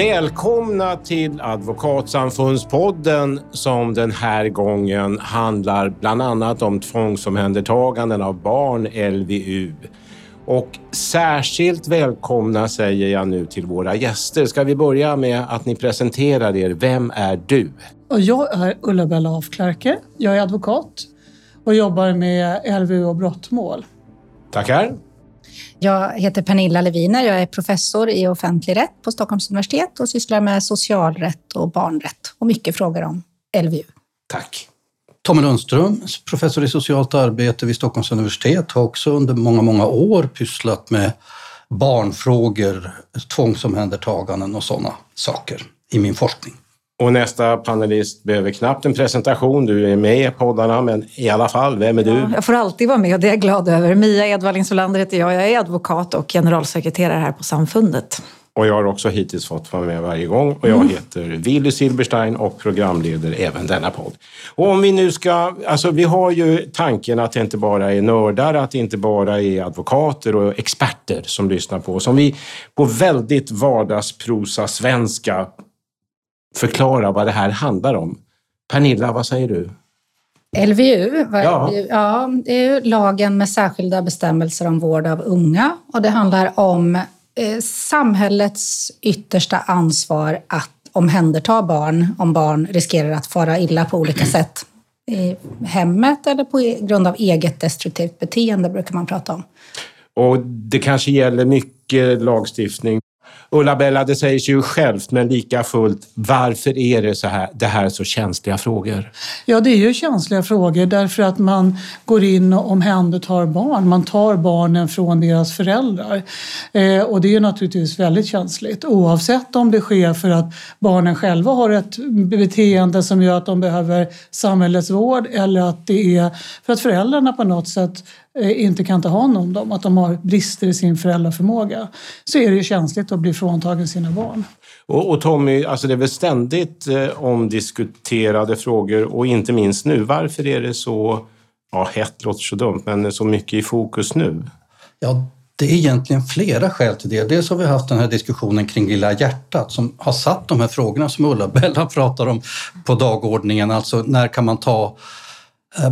Välkomna till Advokatsamfundspodden som den här gången handlar bland annat om tvångsomhändertaganden av barn, LVU. Och särskilt välkomna säger jag nu till våra gäster. Ska vi börja med att ni presenterar er. Vem är du? Jag är Ulla-Bella af Klerke. Jag är advokat och jobbar med LVU och brottmål. Tackar. Jag heter Pernilla Leviner. Jag är professor i offentlig rätt på Stockholms universitet och sysslar med socialrätt och barnrätt och mycket frågor om LVU. Tack. Tommy Lundström, professor i socialt arbete vid Stockholms universitet, har också under många, många år pysslat med barnfrågor, tvångsomhändertaganden och sådana saker i min forskning. Och nästa panelist behöver knappt en presentation. Du är med i poddarna, men i alla fall, vem är du? Ja, jag får alltid vara med och det är jag glad över. Mia Edvallin Solander heter jag. Jag är advokat och generalsekreterare här på Samfundet. Och jag har också hittills fått vara med varje gång. Och jag mm. heter Willy Silberstein och programleder även denna podd. Och om vi nu ska... Alltså vi har ju tanken att det inte bara är nördar, att det inte bara är advokater och experter som lyssnar på oss. Om vi på väldigt vardagsprosa svenska förklara vad det här handlar om. Pernilla, vad säger du? LVU, ja. ja, det är lagen med särskilda bestämmelser om vård av unga och det handlar om eh, samhällets yttersta ansvar att omhänderta barn om barn riskerar att fara illa på olika sätt i hemmet eller på grund av eget destruktivt beteende brukar man prata om. Och det kanske gäller mycket lagstiftning Ulla-Bella, det säger sig ju självt, men lika fullt, varför är det så här, det här så känsliga frågor? Ja, det är ju känsliga frågor därför att man går in och omhändertar barn. Man tar barnen från deras föräldrar. Eh, och det är ju naturligtvis väldigt känsligt oavsett om det sker för att barnen själva har ett beteende som gör att de behöver samhällets vård eller att det är för att föräldrarna på något sätt inte kan ta hand om dem, att de har brister i sin föräldraförmåga, så är det ju känsligt att bli fråntagen sina barn. Och, och Tommy, alltså det är väl ständigt eh, omdiskuterade frågor och inte minst nu. Varför är det så, ja hett låter så dumt, men så mycket i fokus nu? Ja, det är egentligen flera skäl till det. Dels har vi haft den här diskussionen kring Lilla hjärtat som har satt de här frågorna som Ulla-Bella pratar om på dagordningen. Alltså när kan man ta Eh,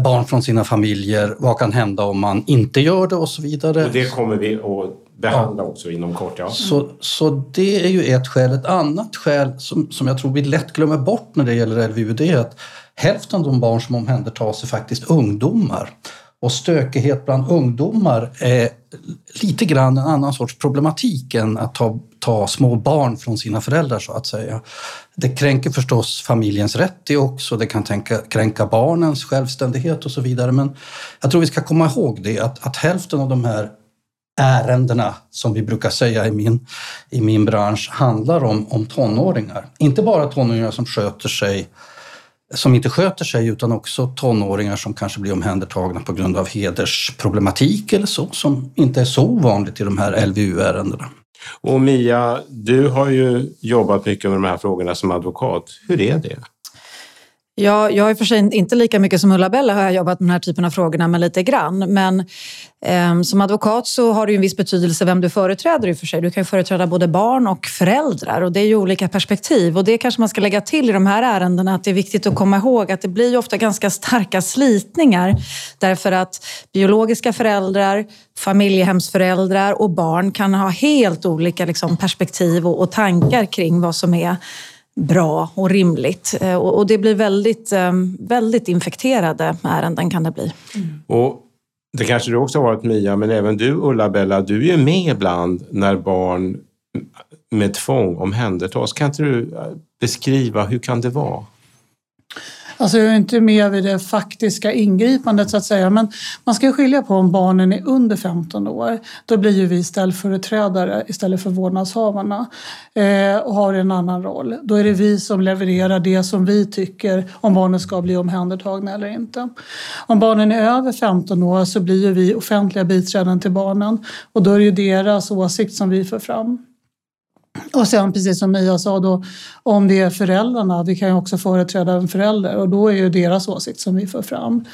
barn från sina familjer, vad kan hända om man inte gör det och så vidare. Och det kommer vi att behandla ja. också inom kort. Ja. Så, så det är ju ett skäl. Ett annat skäl som, som jag tror vi lätt glömmer bort när det gäller LVU det är att hälften av de barn som omhändertas är faktiskt ungdomar. Och stökighet bland ungdomar är lite grann en annan sorts problematik än att ta, ta små barn från sina föräldrar så att säga. Det kränker förstås familjens rätt det också, det kan tänka, kränka barnens självständighet och så vidare. Men jag tror vi ska komma ihåg det att, att hälften av de här ärendena, som vi brukar säga i min, i min bransch, handlar om, om tonåringar. Inte bara tonåringar som sköter sig som inte sköter sig utan också tonåringar som kanske blir omhändertagna på grund av hedersproblematik eller så, som inte är så ovanligt i de här LVU-ärendena. Och Mia, du har ju jobbat mycket med de här frågorna som advokat. Hur är det? Ja, jag har i och för sig inte lika mycket som Ulla-Bella har jag jobbat med den här typen av frågorna, men lite grann. Men eh, som advokat så har det ju en viss betydelse vem du företräder i och för sig. Du kan ju företräda både barn och föräldrar och det är ju olika perspektiv. Och det kanske man ska lägga till i de här ärendena, att det är viktigt att komma ihåg att det blir ju ofta ganska starka slitningar därför att biologiska föräldrar, familjehemsföräldrar och barn kan ha helt olika liksom, perspektiv och, och tankar kring vad som är bra och rimligt. Eh, och det blir väldigt, eh, väldigt infekterade ärenden kan det bli. Mm. Och det kanske du också har varit Mia, men även du Ulla-Bella, du är ju med ibland när barn med tvång omhändertas. Kan inte du eh, beskriva, hur kan det vara? Alltså jag är inte med vid det faktiska ingripandet så att säga. Men man ska skilja på om barnen är under 15 år. Då blir ju vi ställföreträdare istället för vårdnadshavarna eh, och har en annan roll. Då är det vi som levererar det som vi tycker om barnen ska bli omhändertagna eller inte. Om barnen är över 15 år så blir ju vi offentliga biträden till barnen och då är det ju deras åsikt som vi för fram. Och sen precis som Mia sa då, om det är föräldrarna, vi kan ju också företräda en förälder och då är ju deras åsikt som vi för fram.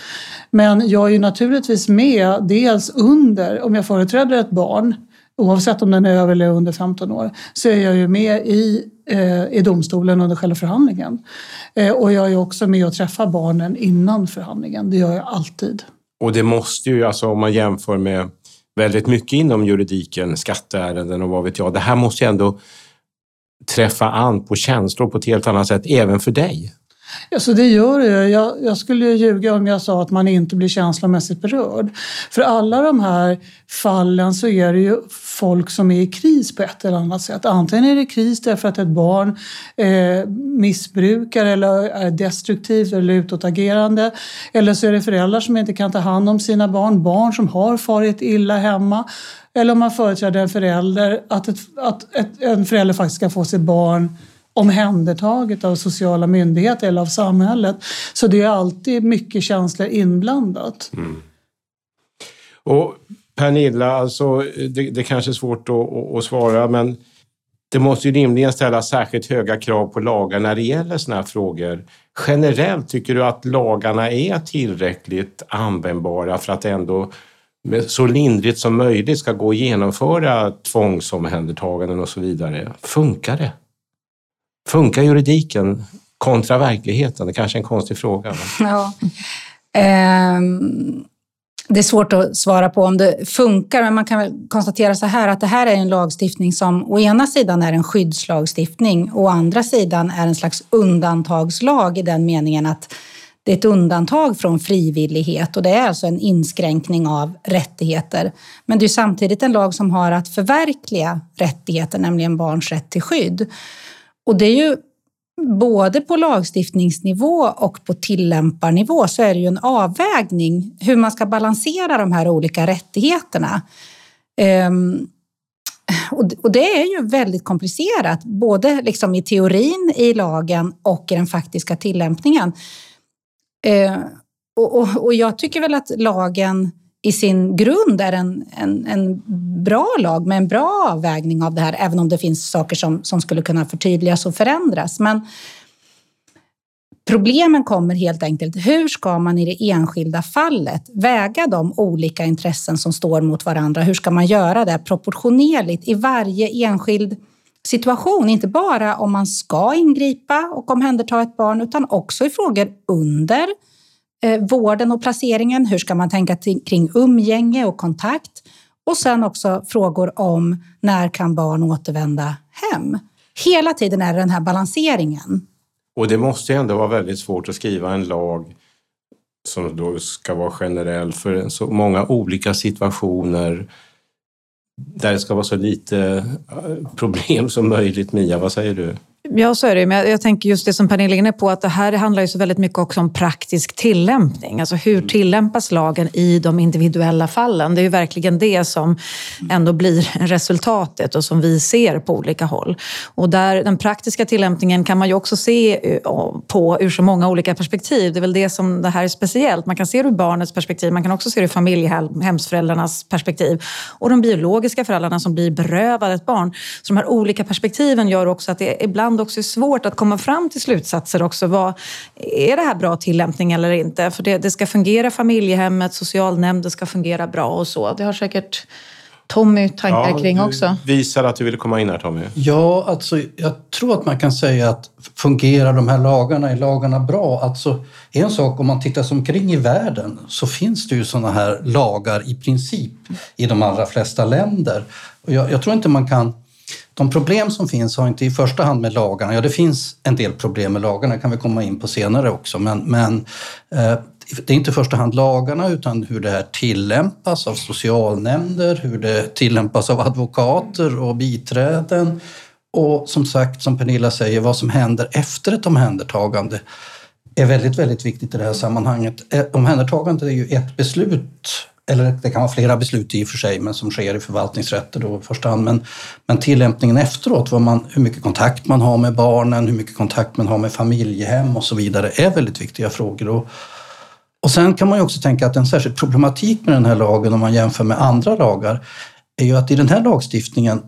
Men jag är ju naturligtvis med dels under, om jag företräder ett barn, oavsett om den är över eller under 15 år, så är jag ju med i eh, i domstolen under själva förhandlingen. Eh, och jag är också med och träffar barnen innan förhandlingen. Det gör jag alltid. Och det måste ju, alltså om man jämför med väldigt mycket inom juridiken, skatteärenden och vad vet jag, det här måste ju ändå träffa an på känslor på ett helt annat sätt, även för dig. Ja, så det gör det. Jag, jag skulle ljuga om jag sa att man inte blir känslomässigt berörd. För alla de här fallen så är det ju folk som är i kris på ett eller annat sätt. Antingen är det kris därför att ett barn eh, missbrukar eller är destruktivt eller utåtagerande. Eller så är det föräldrar som inte kan ta hand om sina barn, barn som har farit illa hemma. Eller om man företräder en förälder, att, ett, att ett, en förälder faktiskt ska få sitt barn omhändertaget av sociala myndigheter eller av samhället. Så det är alltid mycket känslor inblandat. Mm. Och Pernilla, alltså, det, det kanske är svårt att, att, att, svara, men det måste ju rimligen ställas särskilt höga krav på lagar när det gäller sådana här frågor. Generellt, tycker du att lagarna är tillräckligt användbara för att ändå så lindrigt som möjligt ska gå att genomföra tvångsomhändertaganden och så vidare? Funkar det? Funkar juridiken kontra verkligheten? Det är kanske är en konstig fråga. Men... Ja. Um, det är svårt att svara på om det funkar, men man kan väl konstatera så här att det här är en lagstiftning som å ena sidan är en skyddslagstiftning och å andra sidan är en slags undantagslag i den meningen att det är ett undantag från frivillighet och det är alltså en inskränkning av rättigheter. Men det är samtidigt en lag som har att förverkliga rättigheter, nämligen barns rätt till skydd. Och det är ju både på lagstiftningsnivå och på tillämparnivå så är det ju en avvägning hur man ska balansera de här olika rättigheterna. Um, och det är ju väldigt komplicerat, både liksom i teorin i lagen och i den faktiska tillämpningen. Uh, och, och, och jag tycker väl att lagen i sin grund är en, en, en, bra lag med en bra avvägning av det här, även om det finns saker som, som skulle kunna förtydligas och förändras. Men problemen kommer helt enkelt, hur ska man i det enskilda fallet väga de olika intressen som står mot varandra? Hur ska man göra det proportionerligt i varje enskild situation? Inte bara om man ska ingripa och omhänderta ett barn, utan också i frågor under Eh, vården och placeringen. Hur ska man tänka kring umgänge och kontakt? Och sen också frågor om när kan barn återvända hem? Hela tiden är det den här balanseringen. Och det måste ju ändå vara väldigt svårt att skriva en lag som då ska vara generell för så många olika situationer där det ska vara så lite eh, problem som möjligt. Mia, vad säger du? Ja, så är det. Men jag tänker just det som Pernilla är inne på, att det här handlar ju så väldigt mycket också om praktisk tillämpning. Alltså hur mm. tillämpas lagen i de individuella fallen? Det är ju verkligen det som ändå blir resultatet och som vi ser på olika håll. Och där den praktiska tillämpningen kan man ju också se eh, på ur så många olika perspektiv. Det är väl det som det här är speciellt. Man kan se det ur barnets perspektiv, man kan också se det ur familjehemsföräldrarnas perspektiv och de biologiska föräldrarna som blir berövade ett barn. Så de här olika perspektiven gör också att det ibland ibland också är svårt att komma fram till slutsatser också. Vad, är det här bra tillämpning eller inte? För det, det ska fungera familjehemmet, socialnämnden ska fungera bra och så. Det har säkert Tommy tankar ja, kring också. visar att du ville komma in här Tommy. Ja, alltså jag tror att man kan säga att fungerar de här lagarna, är lagarna bra? Alltså en sak om man tittar sig omkring i världen så finns det ju sådana här lagar i princip i de allra flesta länder. Och jag, jag tror inte man kan de problem som finns har inte i första hand med lagarna, ja det finns en del problem med lagarna, kan vi komma in på senare också, men, men eh, det är inte i första hand lagarna utan hur det här tillämpas av socialnämnder, hur det tillämpas av advokater och biträden. Och som sagt, som Pernilla säger, vad som händer efter ett omhändertagande är väldigt, väldigt viktigt i det här sammanhanget. Eh, omhändertagandet är ju ett beslut eller det kan vara flera beslut i och för sig, men som sker i förvaltningsrätter då i första hand. Men, men tillämpningen efteråt, vad man, hur mycket kontakt man har med barnen, hur mycket kontakt man har med familjehem och så vidare, är väldigt viktiga frågor. Och, och sen kan man ju också tänka att en särskild problematik med den här lagen om man jämför med andra lagar är ju att i den här lagstiftningen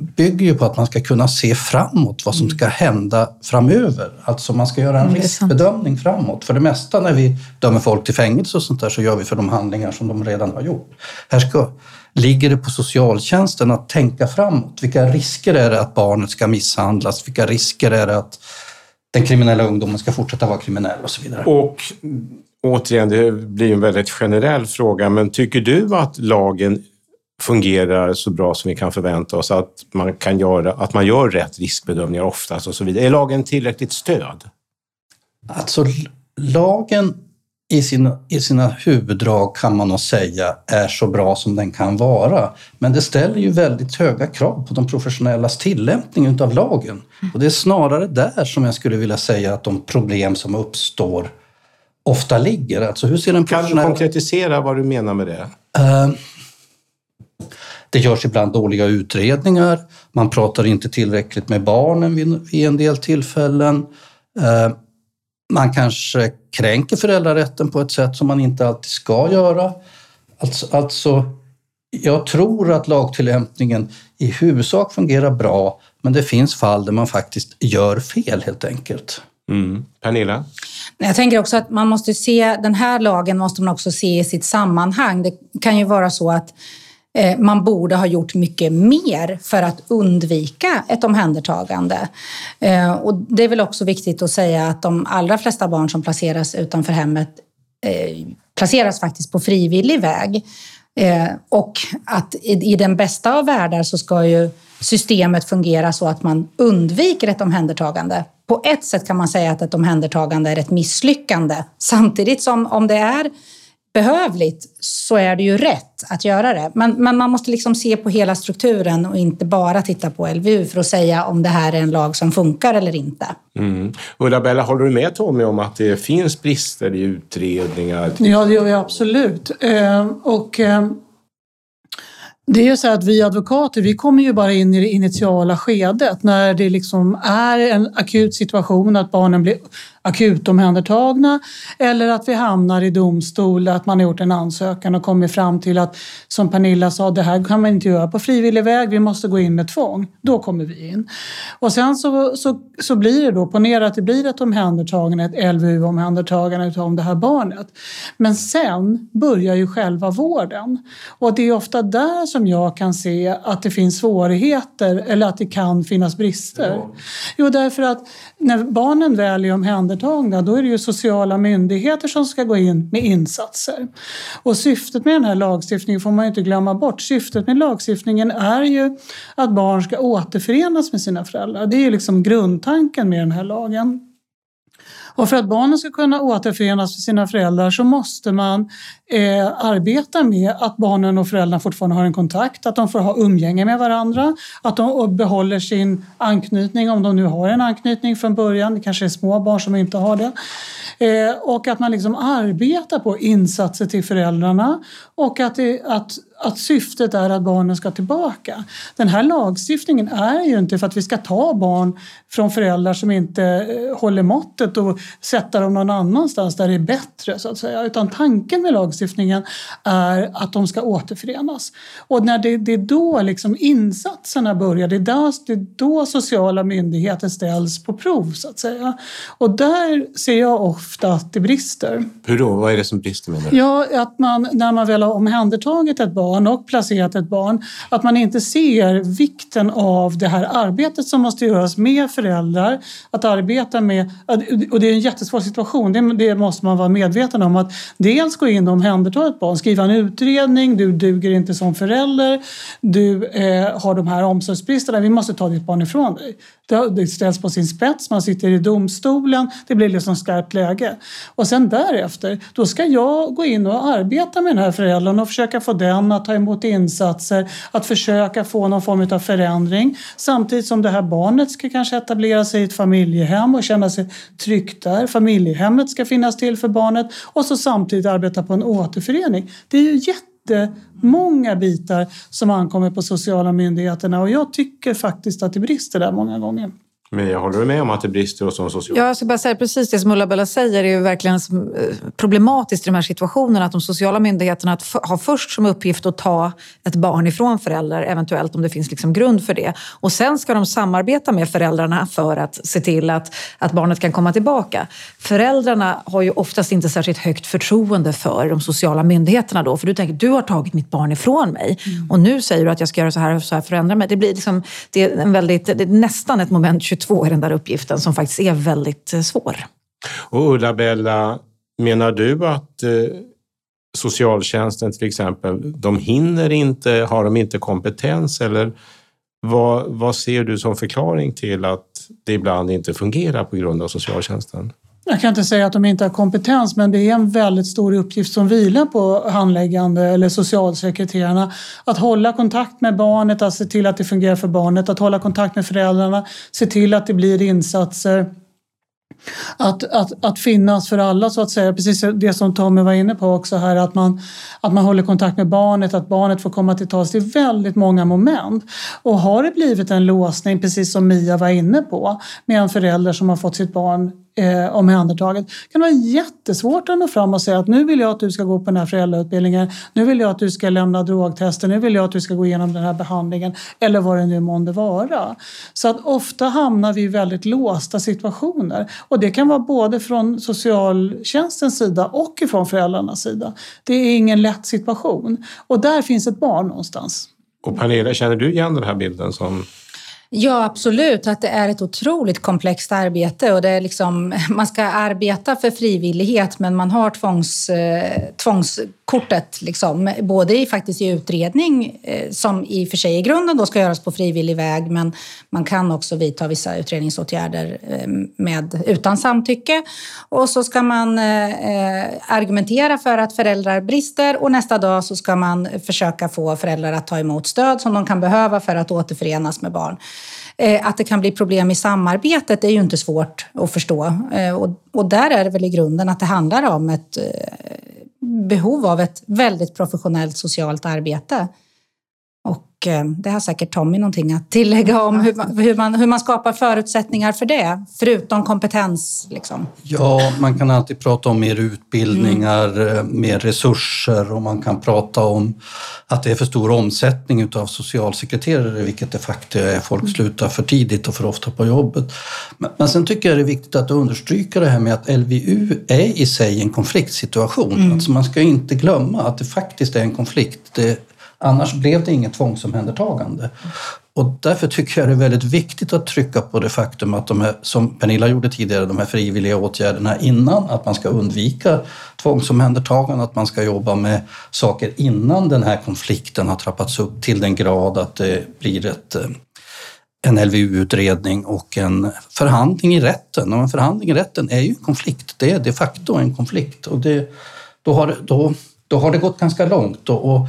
bygger ju på att man ska kunna se framåt vad som ska hända framöver. Alltså man ska göra en riskbedömning framåt. För det mesta när vi dömer folk till fängelse och sånt där så gör vi för de handlingar som de redan har gjort. Här ska, ligger det på socialtjänsten att tänka framåt. Vilka risker är det att barnet ska misshandlas? Vilka risker är det att den kriminella ungdomen ska fortsätta vara kriminell och så vidare. Och återigen, det blir en väldigt generell fråga, men tycker du att lagen fungerar så bra som vi kan förvänta oss, att man, kan göra, att man gör rätt riskbedömningar oftast och så vidare? Är lagen tillräckligt stöd? Alltså, lagen i sina, i sina huvuddrag kan man nog säga är så bra som den kan vara. Men det ställer ju väldigt höga krav på de professionellas tillämpning av lagen. Och det är snarare där som jag skulle vilja säga att de problem som uppstår ofta ligger. Alltså hur ser en professionell... Kan du konkretisera vad du menar med det? Uh, det görs ibland dåliga utredningar. Man pratar inte tillräckligt med barnen vid, en del tillfällen. Uh, man kanske kränker föräldrarätten på ett sätt som man inte alltid ska göra. Alltså, alltså, jag tror att lagtillämpningen i huvudsak fungerar bra, men det finns fall där man faktiskt gör fel helt enkelt. Mm. Pernilla? Jag tänker också att man måste se, den här lagen måste man också se i sitt sammanhang. Det kan ju vara så att Eh, Eh, man borde ha gjort mycket mer för att undvika ett omhändertagande. Eh, och det är väl också viktigt att säga att de allra flesta barn som placeras utanför hemmet eh, placeras faktiskt på frivillig väg. Och att i den bästa av världar så ska ju systemet fungera så att man undviker ett omhändertagande. På ett sätt kan man säga att ett omhändertagande är ett misslyckande. Samtidigt som om det är behövligt så är det ju rätt att göra det. Men, men man måste liksom se på hela strukturen och inte bara titta på LVU för att säga om det här är en lag som funkar eller inte. Mm. Ulla-Bella, håller du med Tommy om att det finns brister i utredningar? Ja, det gör jag absolut. Eh, och eh, det är så att vi advokater, vi kommer ju bara in i det initiala skedet när det liksom är en akut situation att barnen blir akutomhändertagna eller att vi hamnar i domstol, att man har gjort en ansökan och kommit fram till att, som Pernilla sa, det här kan man inte göra på frivillig väg, vi måste gå in med tvång. Då kommer vi in. Och sen så, så, så blir det då, ponera att det blir ett omhändertagande, ett LVU-omhändertagande av det här barnet. Men sen börjar ju själva vården. Och det är ofta där som jag kan se att det finns svårigheter eller att det kan finnas brister. Ja. Jo, därför att när barnen väl är omhändertagna då är det ju sociala myndigheter som ska gå in med insatser. Och syftet med den här lagstiftningen får man ju inte glömma bort. Syftet med lagstiftningen är ju att barn ska återförenas med sina föräldrar. Det är ju liksom grundtanken med den här lagen. Och för att barnen ska kunna återförenas med sina föräldrar så måste man eh, arbeta med att barnen och föräldrarna fortfarande har en kontakt, att de får ha umgänge med varandra, att de behåller sin anknytning om de nu har en anknytning från början. Det kanske är små barn som inte har det. Eh, och att man liksom arbetar på insatser till föräldrarna och att, det, att, att syftet är att barnen ska tillbaka. Den här lagstiftningen är ju inte för att vi ska ta barn från föräldrar som inte eh, håller måttet och sätta dem någon annanstans där det är bättre så att säga. Utan tanken med lagstiftningen är att de ska återförenas. Och när det, det är då liksom insatserna börjar, det är, där, det är då sociala myndigheter ställs på prov så att säga. Och där ser jag ofta att det brister. Hur då? Vad är det som brister menar du? Ja, att man när man väl har omhändertagit ett barn och placerat ett barn, att man inte ser vikten av det här arbetet som måste göras med föräldrar. Att arbeta med, och det är en jättesvår situation, det, det måste man vara medveten om. Att dels gå in och omhänderta ett barn, skriva en utredning, du duger inte som förälder, du eh, har de här omsorgsbristerna, vi måste ta ditt barn ifrån dig. Det ställs på sin spets, man sitter i domstolen, det blir liksom skarpt läge. Och sen därefter, då ska jag gå in och arbeta med den här föräldern och försöka få den att ta emot insatser, att försöka få någon form av förändring. Samtidigt som det här barnet ska kanske etablera sig i ett familjehem och känna sig tryggt där. Familjehemmet ska finnas till för barnet och så samtidigt arbeta på en återförening. Det är ju jättemånga bitar som ankommer på sociala myndigheterna och jag tycker faktiskt att det brister där många gånger. Mia, håller du med om att det brister hos de sociala? Ja, jag ska bara säga precis det som Ulla-Bella säger är ju verkligen eh, problematiskt i de här situationerna. Att de sociala myndigheterna har först som uppgift att ta ett barn ifrån föräldrar, eventuellt om det finns liksom grund för det. Och sen ska de samarbeta med föräldrarna för att se till att, att barnet kan komma tillbaka. Föräldrarna har ju oftast inte särskilt högt förtroende för de sociala myndigheterna då. För du tänker, du har tagit mitt barn ifrån mig mm. och nu säger du att jag ska göra så här och så här för att ändra mig. Det blir liksom, det är, en väldigt, det är nästan ett moment 22 22 i den där uppgiften som faktiskt är väldigt eh, svår. Och Ulla-Bella, menar du att eh, socialtjänsten till exempel, de hinner inte, har de inte kompetens eller vad, vad ser du som förklaring till att det ibland inte fungerar på grund av socialtjänsten? Jag kan inte säga att de inte har kompetens, men det är en väldigt stor uppgift som vilar på handläggande eller socialsekreterarna. Att hålla kontakt med barnet, att se till att det fungerar för barnet, att hålla kontakt med föräldrarna, se till att det blir insatser. Att, att, att finnas för alla så att säga, precis det som Tommy var inne på också här, att man, att man håller kontakt med barnet, att barnet får komma till tals. Det är väldigt många moment. Och har det blivit en låsning, precis som Mia var inne på, med en förälder som har fått sitt barn eh, omhändertaget kan vara jättesvårt att nå fram och säga att nu vill jag att du ska gå på den här föräldrautbildningen, nu vill jag att du ska lämna drogtester, nu vill jag att du ska gå igenom den här behandlingen eller vad det nu månde vara. Så att ofta hamnar vi i väldigt låsta situationer och det kan vara både från socialtjänstens sida och från föräldrarnas sida. Det är ingen lätt situation och där finns ett barn någonstans. Och Pernilla, känner du igen den här bilden som Ja, absolut. Att det är ett otroligt komplext arbete och det är liksom, man ska arbeta för frivillighet men man har tvångs, eh, tvångs kortet, liksom, både i, faktiskt i utredning eh, som i och för sig i grunden då ska göras på frivillig väg men man kan också vidta vissa utredningsåtgärder eh, med, utan samtycke. Och så ska man eh, eh, argumentera för att föräldrar brister och nästa dag så ska man försöka få föräldrar att ta emot stöd som de kan behöva för att återförenas med barn. Eh, att det kan bli problem i samarbetet är ju inte svårt att förstå. Eh, och, där är det väl i grunden att det handlar om ett behov av ett väldigt professionellt socialt arbete. Eh, det har säkert Tommy någonting att tillägga om hur man, hur man, hur man skapar förutsättningar för det, förutom kompetens. Liksom. Ja, man kan alltid prata om mer utbildningar, mm. mer resurser och man kan prata om att det är för stor omsättning av socialsekreterare, vilket de facto är. Folk slutar för tidigt och för ofta på jobbet. Men, men sen tycker jag det är viktigt att understryka det här med att LVU är i sig en konfliktsituation. Mm. Alltså man ska inte glömma att det faktiskt är en konflikt. Det, Annars blev det inget tvångsomhändertagande. Och därför tycker jag det är väldigt viktigt att trycka på det faktum att de här, som Pernilla gjorde tidigare, de här frivilliga åtgärderna innan, att man ska undvika tvångsomhändertagande, att man ska jobba med saker innan den här konflikten har trappats upp till den grad att det blir ett, eh, en LVU-utredning och en förhandling i rätten. Och en förhandling i rätten är ju en konflikt, det är de facto en konflikt. Och det, då, har, då, då har det gått ganska långt. Och, och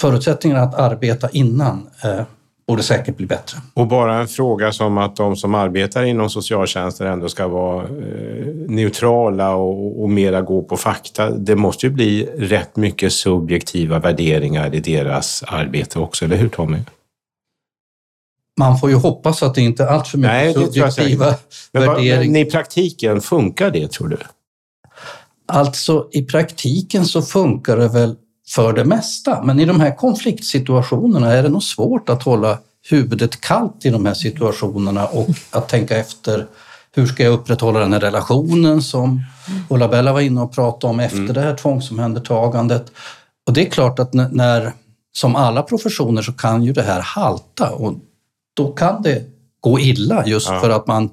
förutsättningarna att arbeta innan eh, borde säkert bli bättre. Och bara en fråga som att de som arbetar inom socialtjänsten ändå ska vara eh, neutrala och, och mera gå på fakta. Det måste ju bli rätt mycket subjektiva värderingar i deras arbete också, eller hur Tommy? Man får ju hoppas att det inte är allt för mycket Nej, subjektiva men, värderingar. Men i praktiken, funkar det tror du? Alltså i praktiken så funkar det väl för det mesta. Men i de här konfliktsituationerna är det nog svårt att hålla huvudet kallt i de här situationerna och att tänka efter hur ska jag upprätthålla den här relationen som Ulla-Bella var inne och pratade om efter mm. det här tvångsomhändertagandet. Och det är klart att när, som alla professioner så kan ju det här halta och då kan det gå illa just ja. för att man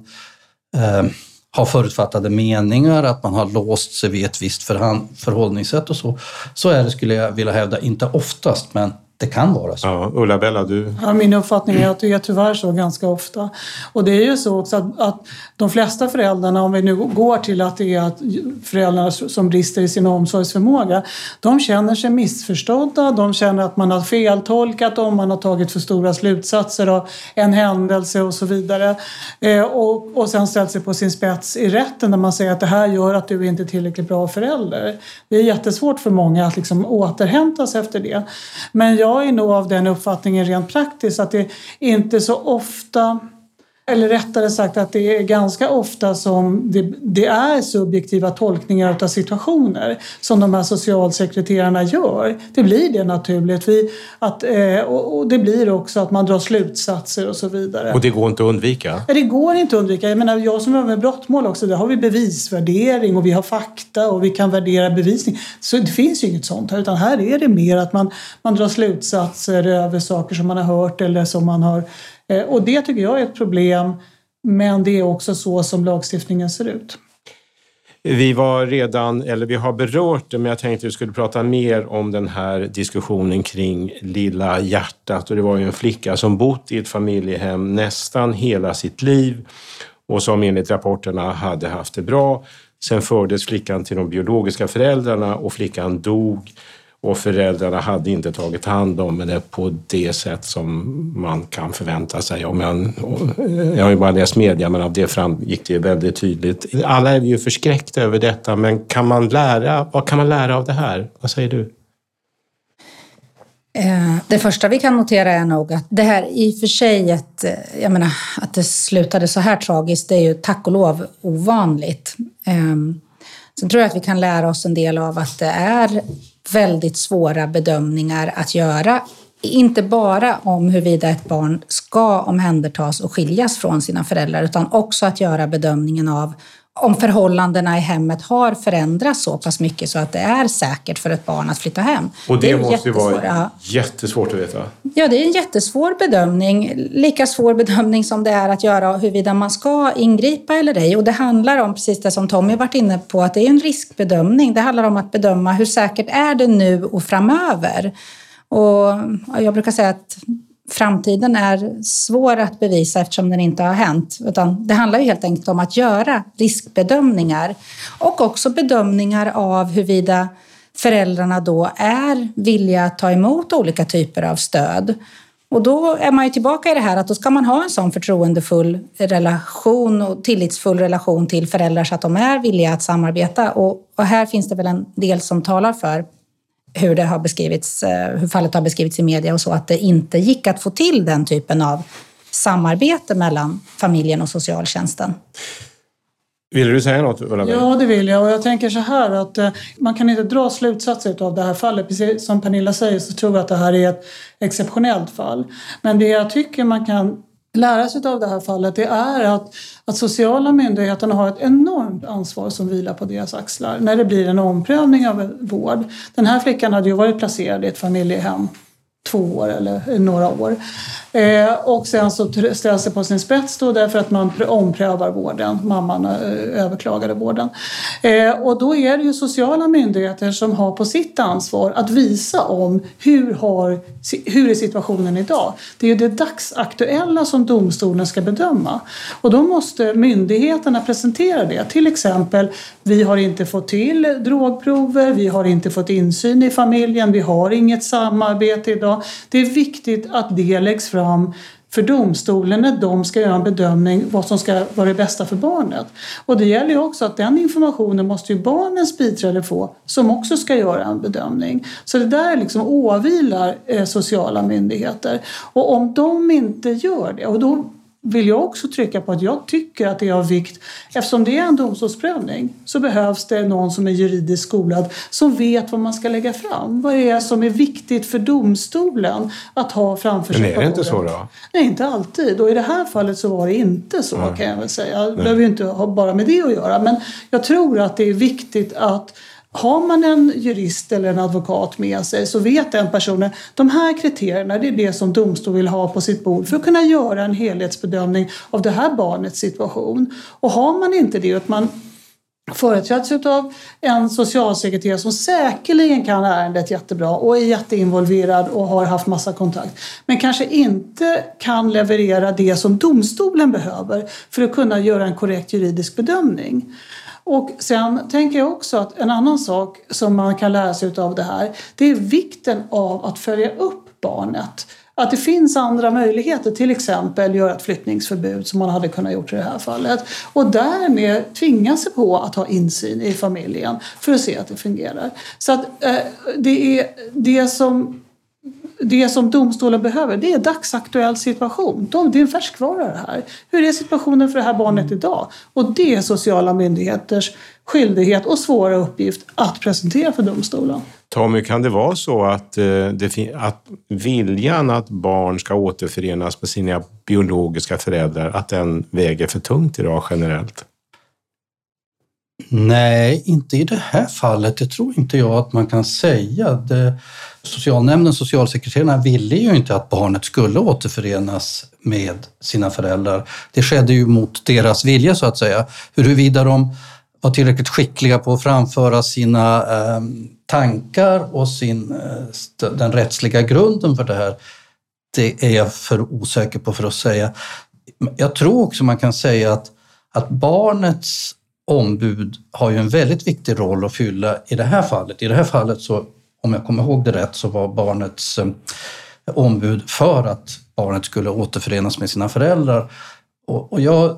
eh, har förutfattade meningar, att man har låst sig vid ett visst förhållningssätt och så. Så är det, skulle jag vilja hävda, inte oftast, men det kan vara så. Ja, Ulla-Bella, du? Ja, min uppfattning är att det är tyvärr så ganska ofta. Och det är ju så också att, att de flesta föräldrarna, om vi nu går till att det är att föräldrar som brister i sin omsorgsförmåga, de känner sig missförstådda, de känner att man har feltolkat dem, man har tagit för stora slutsatser av en händelse och så vidare. Eh, och, och sen ställt sig på sin spets i rätten när man säger att det här gör att du inte är tillräckligt bra förälder. Det är jättesvårt för många att liksom återhämta sig efter det. Men jag jag är nog av den uppfattningen rent praktiskt att det inte så ofta eller rättare sagt att det är ganska ofta som det, det, är subjektiva tolkningar av situationer som de här socialsekreterarna gör. Det blir det naturligt. Vi, att, eh, och, det blir också att man drar slutsatser och så vidare. Och det går inte att undvika? Det går inte att undvika. Jag menar, jag som jobbar med brottmål också, där har vi bevisvärdering och vi har fakta och vi kan värdera bevisning. Så det finns ju inget sånt här, utan här är det mer att man, man drar slutsatser över saker som man har hört eller som man har Eh, och det tycker jag är ett problem, men det är också så som lagstiftningen ser ut. Vi var redan, eller vi har berört det, men jag tänkte att vi skulle prata mer om den här diskussionen kring Lilla hjärtat. Och det var ju en flicka som bott i ett familjehem nästan hela sitt liv och som enligt rapporterna hade haft det bra. Sen fördes flickan till de biologiska föräldrarna och flickan dog och föräldrarna hade inte tagit hand om det på det sätt som man kan förvänta sig. Om jag, jag har ju bara läst media, men av det framgick det väldigt tydligt. Alla är ju förskräckta över detta, men kan man lära, vad kan man lära av det här? Vad säger du? Eh, det första vi kan notera är nog att det här i och för sig, ett, eh, jag menar, att det slutade så här tragiskt, det är ju tack och lov ovanligt. Ehm, sen tror jag att vi kan lära oss en del av att det är väldigt svåra bedömningar att göra. Inte bara om huruvida ett barn ska omhändertas och skiljas från sina föräldrar utan också att göra bedömningen av om förhållandena i hemmet har förändrats så pass mycket så att det är säkert för ett barn att flytta hem. Och det, det måste ju vara jättesvårt att veta? Ja, det är en jättesvår bedömning. Lika svår bedömning som det är att göra huruvida man ska ingripa eller ej. Och det handlar om, precis det som Tommy varit inne på, att det är en riskbedömning. Det handlar om att bedöma hur säkert är det nu och framöver. Och jag brukar säga att framtiden är svår att bevisa eftersom den inte har hänt. Utan det handlar ju helt enkelt om att göra riskbedömningar och också bedömningar av huruvida föräldrarna då är villiga att ta emot olika typer av stöd. Och då är man ju tillbaka i det här att då ska man ha en sån förtroendefull relation och tillitsfull relation till föräldrar så att de är villiga att samarbeta. Och, och här finns det väl en del som talar för hur det har beskrivits, eh, hur fallet har beskrivits i media och så, att det inte gick att få till den typen av samarbete mellan familjen och socialtjänsten. Vill du säga något Ulla Ja, det vill jag. Och jag tänker så här att eh, man kan inte dra slutsatser av det här fallet. Precis som Pernilla säger så tror jag att det här är ett exceptionellt fall. Men det jag tycker man kan lära sig av det här fallet det är att, att sociala myndigheterna har ett enormt ansvar som vilar på deras axlar när det blir en omprövning av vård. Den här flickan hade ju varit placerad i ett familjehem två år eller några år. Eh, och sen så ställs det på sin spets då därför att man omprövar vården. Mamman eh, överklagade vården. Eh, och då är det ju sociala myndigheter som har på sitt ansvar att visa om hur, har, hur är situationen idag. Det är ju det dagsaktuella som domstolen ska bedöma. Och då måste myndigheterna presentera det. Till exempel, vi har inte fått till drogprover, vi har inte fått insyn i familjen, vi har inget samarbete idag. Det är viktigt att det läggs fram fram för domstolen när de ska göra en bedömning vad som ska vara det bästa för barnet. Och det gäller ju också att den informationen måste ju barnens biträde få som också ska göra en bedömning. Så det där liksom åvilar eh, sociala myndigheter. Och om de inte gör det, och då vill jag också trycka på att jag tycker att det är av vikt, eftersom det är en domstolsprövning, så behövs det någon som är juridiskt skolad som vet vad man ska lägga fram. Vad är det som är viktigt för domstolen att ha framför sig? Men är det inte så då? Nej, inte alltid. Och i det här fallet så var det inte så Nej. kan jag väl säga. Det behöver ju inte ha bara med det att göra. Men jag tror att det är viktigt att har man en jurist eller en advokat med sig så vet den personen de här kriterierna det är det som domstol vill ha på sitt bord för att kunna göra en helhetsbedömning av det här barnets situation. Och har man inte det, att man företräds av en socialsekreterare som säkerligen kan ärendet jättebra och är jätteinvolverad och har haft massa kontakt. Men kanske inte kan leverera det som domstolen behöver för att kunna göra en korrekt juridisk bedömning. Och sen tänker jag också att en annan sak som man kan lära sig av det här, det är vikten av att följa upp barnet. Att det finns andra möjligheter, till exempel göra ett flyttningsförbud som man hade kunnat gjort i det här fallet. Och därmed tvinga sig på att ha insyn i familjen för att se att det fungerar. Så att eh, det är det som det som domstolen behöver det är dagsaktuell situation. De, det är en färskvara det här. Hur är situationen för det här barnet mm. idag? Och det är sociala myndigheters skyldighet och svåra uppgift att presentera för domstolen. Tommy, kan det vara så att, eh, det, att viljan att barn ska återförenas med sina biologiska föräldrar, att den väger för tungt idag generellt? Nej, inte i det här fallet. Det tror inte jag att man kan säga. Det, socialnämnden, socialsekreterarna ville ju inte att barnet skulle återförenas med sina föräldrar. Det skedde ju mot deras vilja så att säga. Huruvida de var tillräckligt skickliga på att framföra sina eh, tankar och sin, eh, den rättsliga grunden för det här, det är jag för osäker på för att säga. Jag tror också man kan säga att, att barnets ombud har ju en väldigt viktig roll att fylla i det här fallet. I det här fallet så, om jag kommer ihåg det rätt, så var barnets eh, ombud för att barnet skulle återförenas med sina föräldrar. Och, och jag,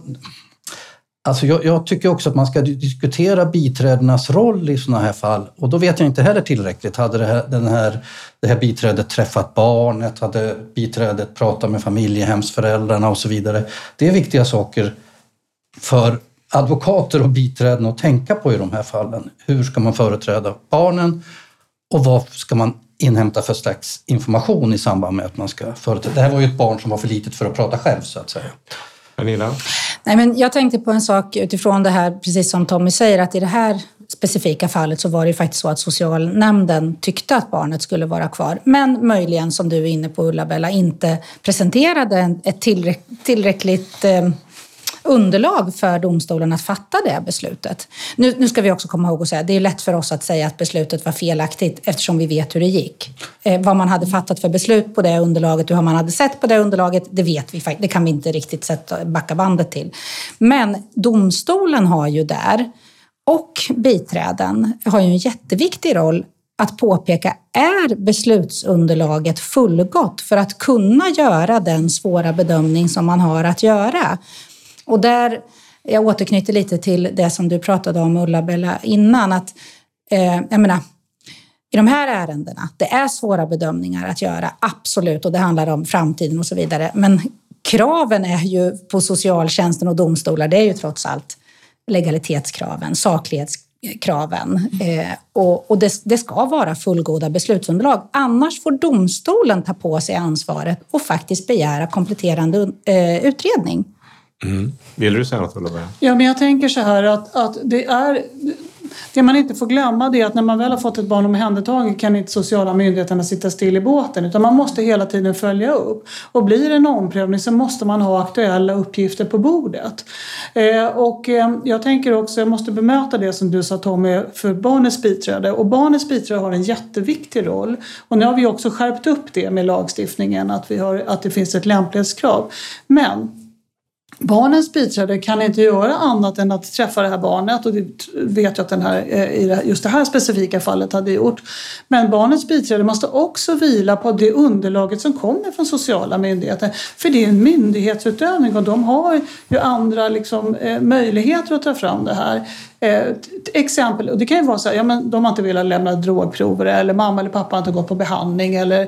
alltså jag, jag, tycker också att man ska diskutera biträdenas roll i sådana här fall och då vet jag inte heller tillräckligt. Hade det här, den här, det här biträdet träffat barnet? Hade biträdet pratat med familjehemsföräldrarna och så vidare? Det är viktiga saker för advokater och biträden att tänka på i de här fallen. Hur ska man företräda barnen och vad ska man inhämta för slags information i samband med att man ska företräda? Det här var ju ett barn som var för litet för att prata själv så att säga. Pernilla? Nej, men jag tänkte på en sak utifrån det här, precis som Tommy säger, att i det här specifika fallet så var det ju faktiskt så att socialnämnden tyckte att barnet skulle vara kvar. Men möjligen, som du är inne på Ulla-Bella, inte presenterade ett tillräckligt eh, underlag för domstolen att fatta det beslutet. Nu, nu ska vi också komma ihåg att säga, det är lätt för oss att säga att beslutet var felaktigt eftersom vi vet hur det gick. Eh, vad man hade fattat för beslut på det underlaget hur man hade sett på det underlaget, det vet vi faktiskt, Det kan vi inte riktigt sätta, backa bandet till. Men domstolen har ju där, och biträden har ju en jätteviktig roll att påpeka, är beslutsunderlaget fullgott för att kunna göra den svåra bedömning som man har att göra? Och där, jag återknyter lite till det som du pratade om Ulla-Bella innan, att eh, jag menar, i de här ärendena, det är svåra bedömningar att göra, absolut, och det handlar om framtiden och så vidare. Men kraven är ju på socialtjänsten och domstolar, det är ju trots allt legalitetskraven, saklighetskraven. Eh, och, och det, det, ska vara fullgoda beslutsunderlag. Annars får domstolen ta på sig ansvaret och faktiskt begära kompletterande eh, utredning. Mm. Vill du säga något Ulla? Ja, men jag tänker så här att, att det är det man inte får glömma det är att när man väl har fått ett barn omhändertaget kan inte sociala myndigheterna sitta still i båten utan man måste hela tiden följa upp. Och blir det en omprövning så måste man ha aktuella uppgifter på bordet. Eh, och eh, jag tänker också, jag måste bemöta det som du sa Tommy, för barnets biträde. Och barnets biträde har en jätteviktig roll. Och nu har vi också skärpt upp det med lagstiftningen, att, vi har, att det finns ett lämplighetskrav. Men Barnens biträde kan inte göra annat än att träffa det här barnet och det vet jag att den här, eh, i just det här specifika fallet hade gjort. Men barnets biträde måste också vila på det underlaget som kommer från sociala myndigheter. För det är en myndighetsutövning och de har ju andra liksom, eh, möjligheter att ta fram det här. Eh, exempel, och det kan ju vara så här, ja, men de har inte velat lämna drogprover eller mamma eller pappa har inte gått på behandling eller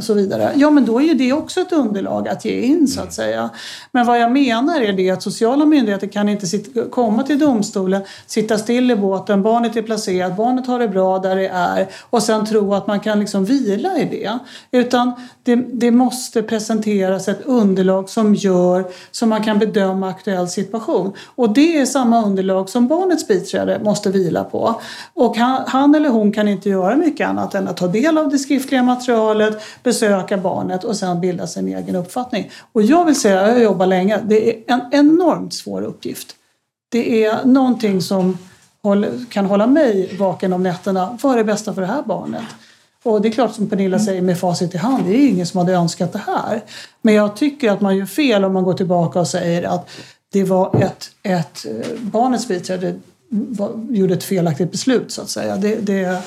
så vidare. Ja men då är ju det också ett underlag att ge in så att säga. Men vad jag menar är det att sociala myndigheter kan inte sitta, komma till domstolen, sitta still i båten, barnet är placerat, barnet har det bra där det är och sen tro att man kan liksom vila i det. Utan det, det måste presenteras ett underlag som gör så man kan bedöma aktuell situation. Och det är samma underlag som barnet barnets biträde måste vila på. Och han, han, eller hon kan inte göra mycket annat än att ta del av det skriftliga materialet, besöka barnet och sen bilda sig en egen uppfattning. Och jag vill säga, jag har jobbat länge, det är en enormt svår uppgift. Det är någonting som kan hålla mig vaken om nätterna. Vad är det bästa för det här barnet? Och det är klart som Pernilla säger med facit i hand, det är ingen som hade önskat det här. Men jag tycker att man gör fel om man går tillbaka och säger att det var ett, ett eh, barnets biträde gjorde ett felaktigt beslut så att säga. Det, det,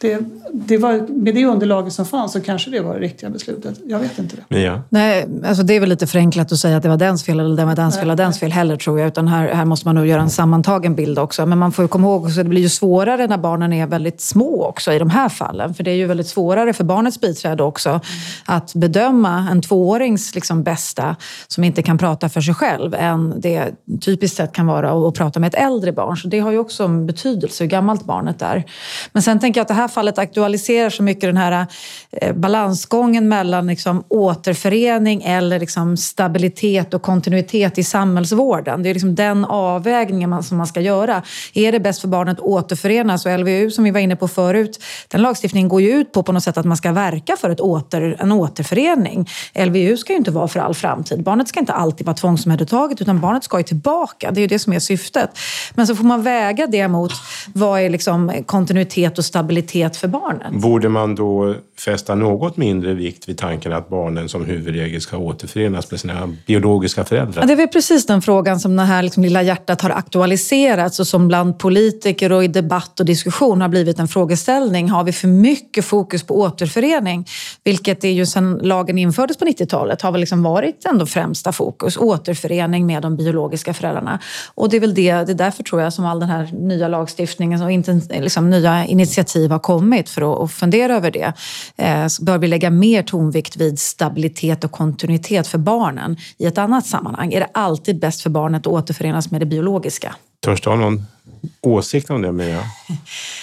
det, det var, med det underlaget som fanns så kanske det var det riktiga beslutet. Jag vet inte det. Ja. Nej, alltså det är väl lite förenklat att säga att det var dens fel eller det var dens fel eller dens fel heller tror jag. Utan här, här måste man nog göra en sammantagen bild också. Men man får ju komma ihåg att det blir ju svårare när barnen är väldigt små också i de här fallen. För det är ju väldigt svårare för barnets biträde också att bedöma en tvåårings liksom bästa som inte kan prata för sig själv än det typiskt sett kan vara att prata med ett äldre barn. Så det har ju också en betydelse hur gammalt barnet är. Men sen tänker jag att det här fallet aktualiserar så mycket den här eh, balansgången mellan liksom återförening eller liksom stabilitet och kontinuitet i samhällsvården. Det är liksom den avvägningen som man ska göra. Är det bäst för barnet att återförenas? Och LVU, som vi var inne på förut, den lagstiftningen går ju ut på på något sätt att man ska verka för ett åter, en återförening. LVU ska ju inte vara för all framtid. Barnet ska inte alltid vara tvångsomhändertaget utan barnet ska ju tillbaka. Det är ju det som är syftet. Men så får man väga det mot vad är liksom kontinuitet och stabilitet för barnet. Borde man då fästa något mindre vikt vid tanken att barnen som huvudregel ska återförenas med sina biologiska föräldrar? Ja, det är väl precis den frågan som det här liksom lilla hjärtat har aktualiserats och som bland politiker och i debatt och diskussion har blivit en frågeställning. Har vi för mycket fokus på återförening? Vilket är ju sedan lagen infördes på 90-talet har väl liksom varit ändå främsta fokus. Återförening med de biologiska föräldrarna. Och det är väl det, det är därför tror jag som all den här nya lagstiftningen och liksom nya initiativ har kommit för att fundera över det. Eh, så bör vi lägga mer tonvikt vid stabilitet och kontinuitet för barnen i ett annat sammanhang. Är det alltid bäst för barnet att återförenas med det biologiska? Törs du ha någon åsikt om det, Mia?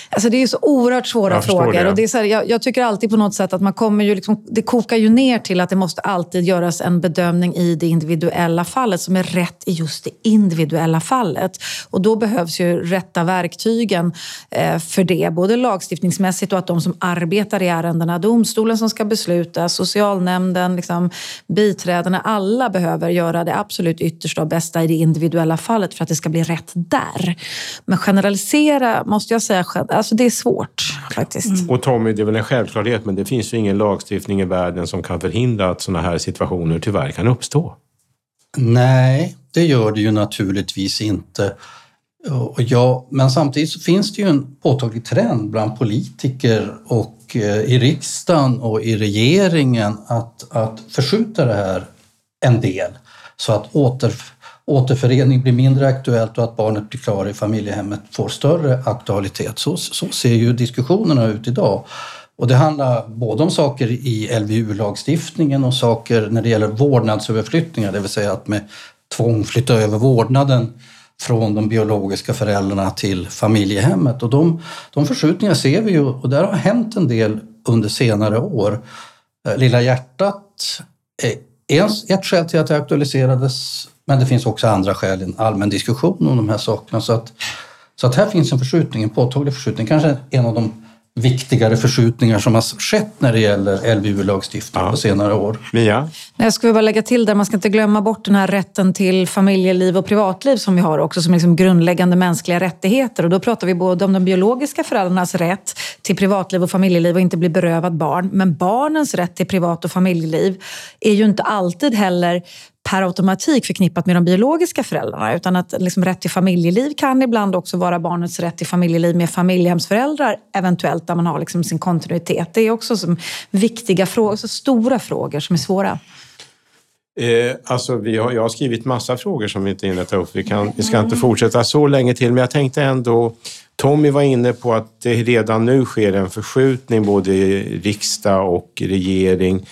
Alltså det är så oerhört svåra frågor. Det. Och det är så här, jag, jag, tycker alltid på något sätt att man kommer ju liksom, det kokar ju ner till att det måste alltid göras en bedömning i det individuella fallet som är rätt i just det individuella fallet. Och då behövs ju rätta verktygen eh, för det, både lagstiftningsmässigt och att de som arbetar i ärendena, domstolen som ska besluta, socialnämnden, liksom, biträdena, alla behöver göra det absolut yttersta och bästa i det individuella fallet för att det ska bli rätt där. Men generalisera måste jag säga, alltså det är svårt faktiskt. Mm. Och Tommy, det är väl en självklarhet, men det finns ju ingen lagstiftning i världen som kan förhindra att sådana här situationer tyvärr kan uppstå. Nej, det gör det ju naturligtvis inte. Ja, men samtidigt så finns det ju en påtaglig trend bland politiker och eh, i riksdagen och i regeringen att, att förskjuta det här en del så att åter återförening blir mindre aktuellt och att barnet blir klar i familjehemmet får större aktualitet. Så, så ser ju diskussionerna ut idag. Och det handlar både om saker i LVU-lagstiftningen och saker när det gäller vårdnadsöverflyttningar, det vill säga att med tvång flytta över vårdnaden från de biologiska föräldrarna till familjehemmet. Och de, de förskjutningar ser vi ju och där har hänt en del under senare år. Eh, Lilla hjärtat eh, är ett skäl till att det aktualiserades men det finns också andra skäl, en allmän diskussion om de här sakerna. Så att, så att här finns en förskjutning, en påtaglig förskjutning. Kanske en av de viktigare förskjutningar som har skett när det gäller LVU-lagstiftning ja. på senare år. Mia? Jag skulle bara lägga till där, man ska inte glömma bort den här rätten till familjeliv och privatliv som vi har också som liksom grundläggande mänskliga rättigheter. Och då pratar vi både om de biologiska föräldrarnas rätt till privatliv och familjeliv och inte bli berövad barn. Men barnens rätt till privat och familjeliv är ju inte alltid heller per automatik förknippat med de biologiska föräldrarna utan att liksom rätt till familjeliv kan ibland också vara barnets rätt till familjeliv med familjehemsföräldrar eventuellt där man har liksom sin kontinuitet. Det är också som viktiga frågor, så alltså stora frågor som är svåra. Eh, alltså vi har, jag har skrivit massa frågor som vi inte hinner ta upp. Vi, kan, vi ska inte fortsätta så länge till, men jag tänkte ändå... Tommy var inne på att det redan nu sker en förskjutning både i riksdag och regering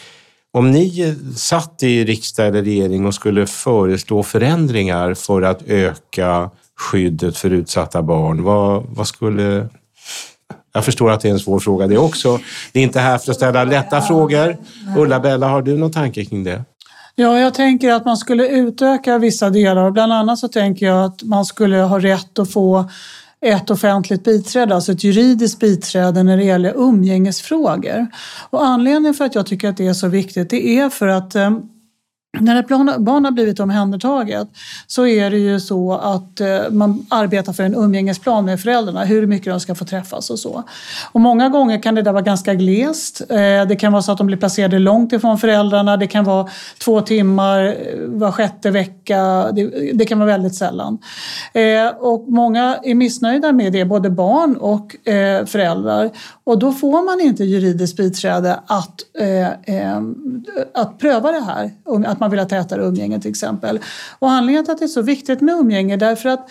om ni satt i riksdag eller regering och skulle föreslå förändringar för att öka skyddet för utsatta barn, vad, vad skulle... Jag förstår att det är en svår fråga det också. Det är inte här för att ställa lätta frågor. Ulla-Bella, har du någon tanke kring det? Ja, jag tänker att man skulle utöka vissa delar. Bland annat så tänker jag att man skulle ha rätt att få ett offentligt biträde, alltså ett juridiskt biträde när det gäller umgängesfrågor. Och anledningen för att jag tycker att det är så viktigt det är för att eh, när ett barn har blivit omhändertaget så är det ju så att eh, man arbetar för en umgängesplan med föräldrarna, hur mycket de ska få träffas och så. Och många gånger kan det där vara ganska glest. Eh, det kan vara så att de blir placerade långt ifrån föräldrarna. Det kan vara två timmar eh, var sjätte vecka. Det kan vara väldigt sällan. Och många är missnöjda med det, både barn och föräldrar. Och då får man inte juridiskt biträde att, att pröva det här. Att man vill ha tätare umgänge till exempel. Och anledningen till att det är så viktigt med umgänge därför att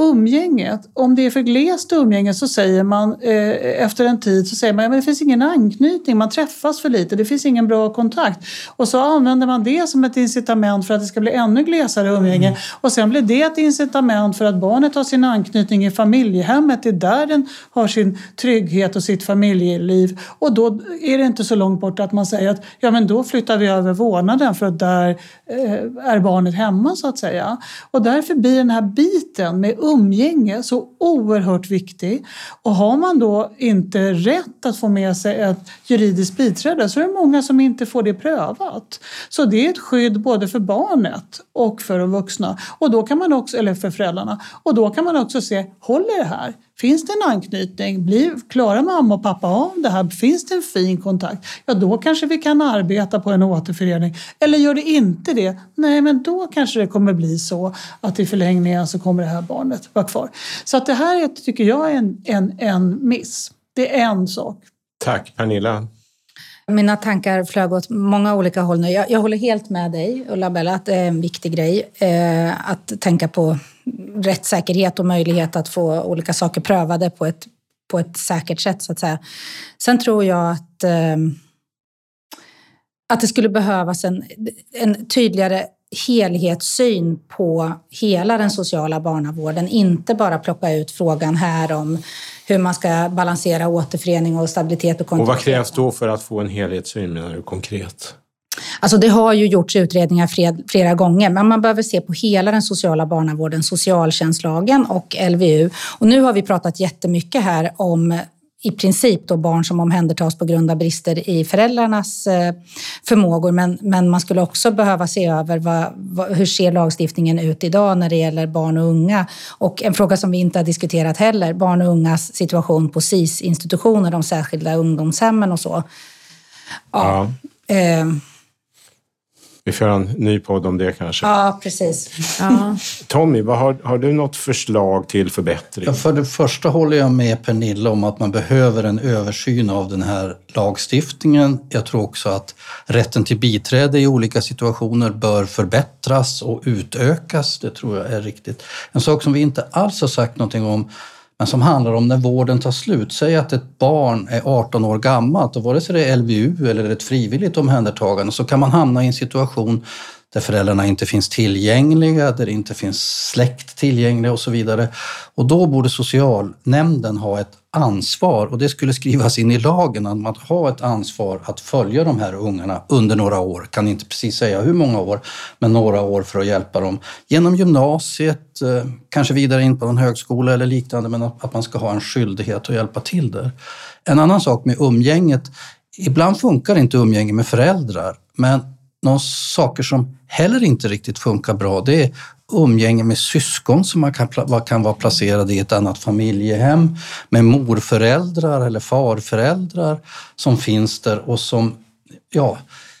umgänget, om det är för glest umgänge så säger man eh, efter en tid så säger man att ja, det finns ingen anknytning, man träffas för lite, det finns ingen bra kontakt. Och så använder man det som ett incitament för att det ska bli ännu glesare umgänge. Mm. Och sen blir det ett incitament för att barnet har sin anknytning i familjehemmet, det är där den har sin trygghet och sitt familjeliv. Och då är det inte så långt bort att man säger att ja men då flyttar vi över vårdnaden för att där eh, är barnet hemma så att säga. Och därför blir den här biten med umgänge så oerhört viktig. Och har man då inte rätt att få med sig ett juridiskt biträde så är det många som inte får det prövat. Så det är ett skydd både för barnet och för de vuxna, och då kan man också, eller för föräldrarna. Och då kan man också se, håller det här? Finns det en anknytning? Blir, klarar mamma och pappa av det här? Finns det en fin kontakt? Ja, då kanske vi kan arbeta på en återförening. Eller gör det inte det? Nej, men då kanske det kommer bli så att i förlängningen så kommer det här barnet vara kvar. Så att det här tycker jag är en, en, en miss. Det är en sak. Tack Pernilla. Mina tankar flög åt många olika håll nu. Jag, jag håller helt med dig, Ulla-Bella, att det är en viktig grej eh, att tänka på rättssäkerhet och möjlighet att få olika saker prövade på ett, på ett säkert sätt, så att säga. Sen tror jag att, eh, att det skulle behövas en, en tydligare helhetssyn på hela den sociala barnavården. Inte bara plocka ut frågan här om hur man ska balansera återförening och stabilitet och kontinuitet. Och vad krävs då för att få en helhetssyn menar du konkret? Alltså det har ju gjorts utredningar flera gånger, men man behöver se på hela den sociala barnavården, socialtjänstlagen och LVU. Och nu har vi pratat jättemycket här om i princip då barn som omhändertas på grund av brister i föräldrarnas eh, förmågor. Men, men man skulle också behöva se över vad, vad, hur ser lagstiftningen ut idag när det gäller barn och unga? Och en fråga som vi inte har diskuterat heller, barn och ungas situation på SIS-institutioner, de särskilda ungdomshemmen och så. Ja. ja. Eh, vi får göra en ny podd om det kanske. Ja, precis. Ja. Tommy, vad har, har du något förslag till förbättring? Ja, för det första håller jag med Pernilla om att man behöver en översyn av den här lagstiftningen. Jag tror också att rätten till biträde i olika situationer bör förbättras och utökas. Det tror jag är riktigt. En sak som vi inte alls har sagt någonting om men som handlar om när vården tar slut. Säg att ett barn är 18 år gammalt och vare sig det är LVU eller ett frivilligt omhändertagande så kan man hamna i en situation där föräldrarna inte finns tillgängliga, där det inte finns släkt tillgängliga och så vidare. Och då borde socialnämnden ha ett ansvar och det skulle skrivas in i lagen att man har ett ansvar att följa de här ungarna under några år. Kan inte precis säga hur många år, men några år för att hjälpa dem genom gymnasiet, eh, kanske vidare in på en högskola eller liknande, men att man ska ha en skyldighet att hjälpa till där. En annan sak med umgänget, ibland funkar inte umgänge med föräldrar, men någon saker som heller inte riktigt funkar bra, det är umgänge med syskon som man kan, kan vara placerade i ett annat familjehem, med morföräldrar eller farföräldrar som finns där och som, ja,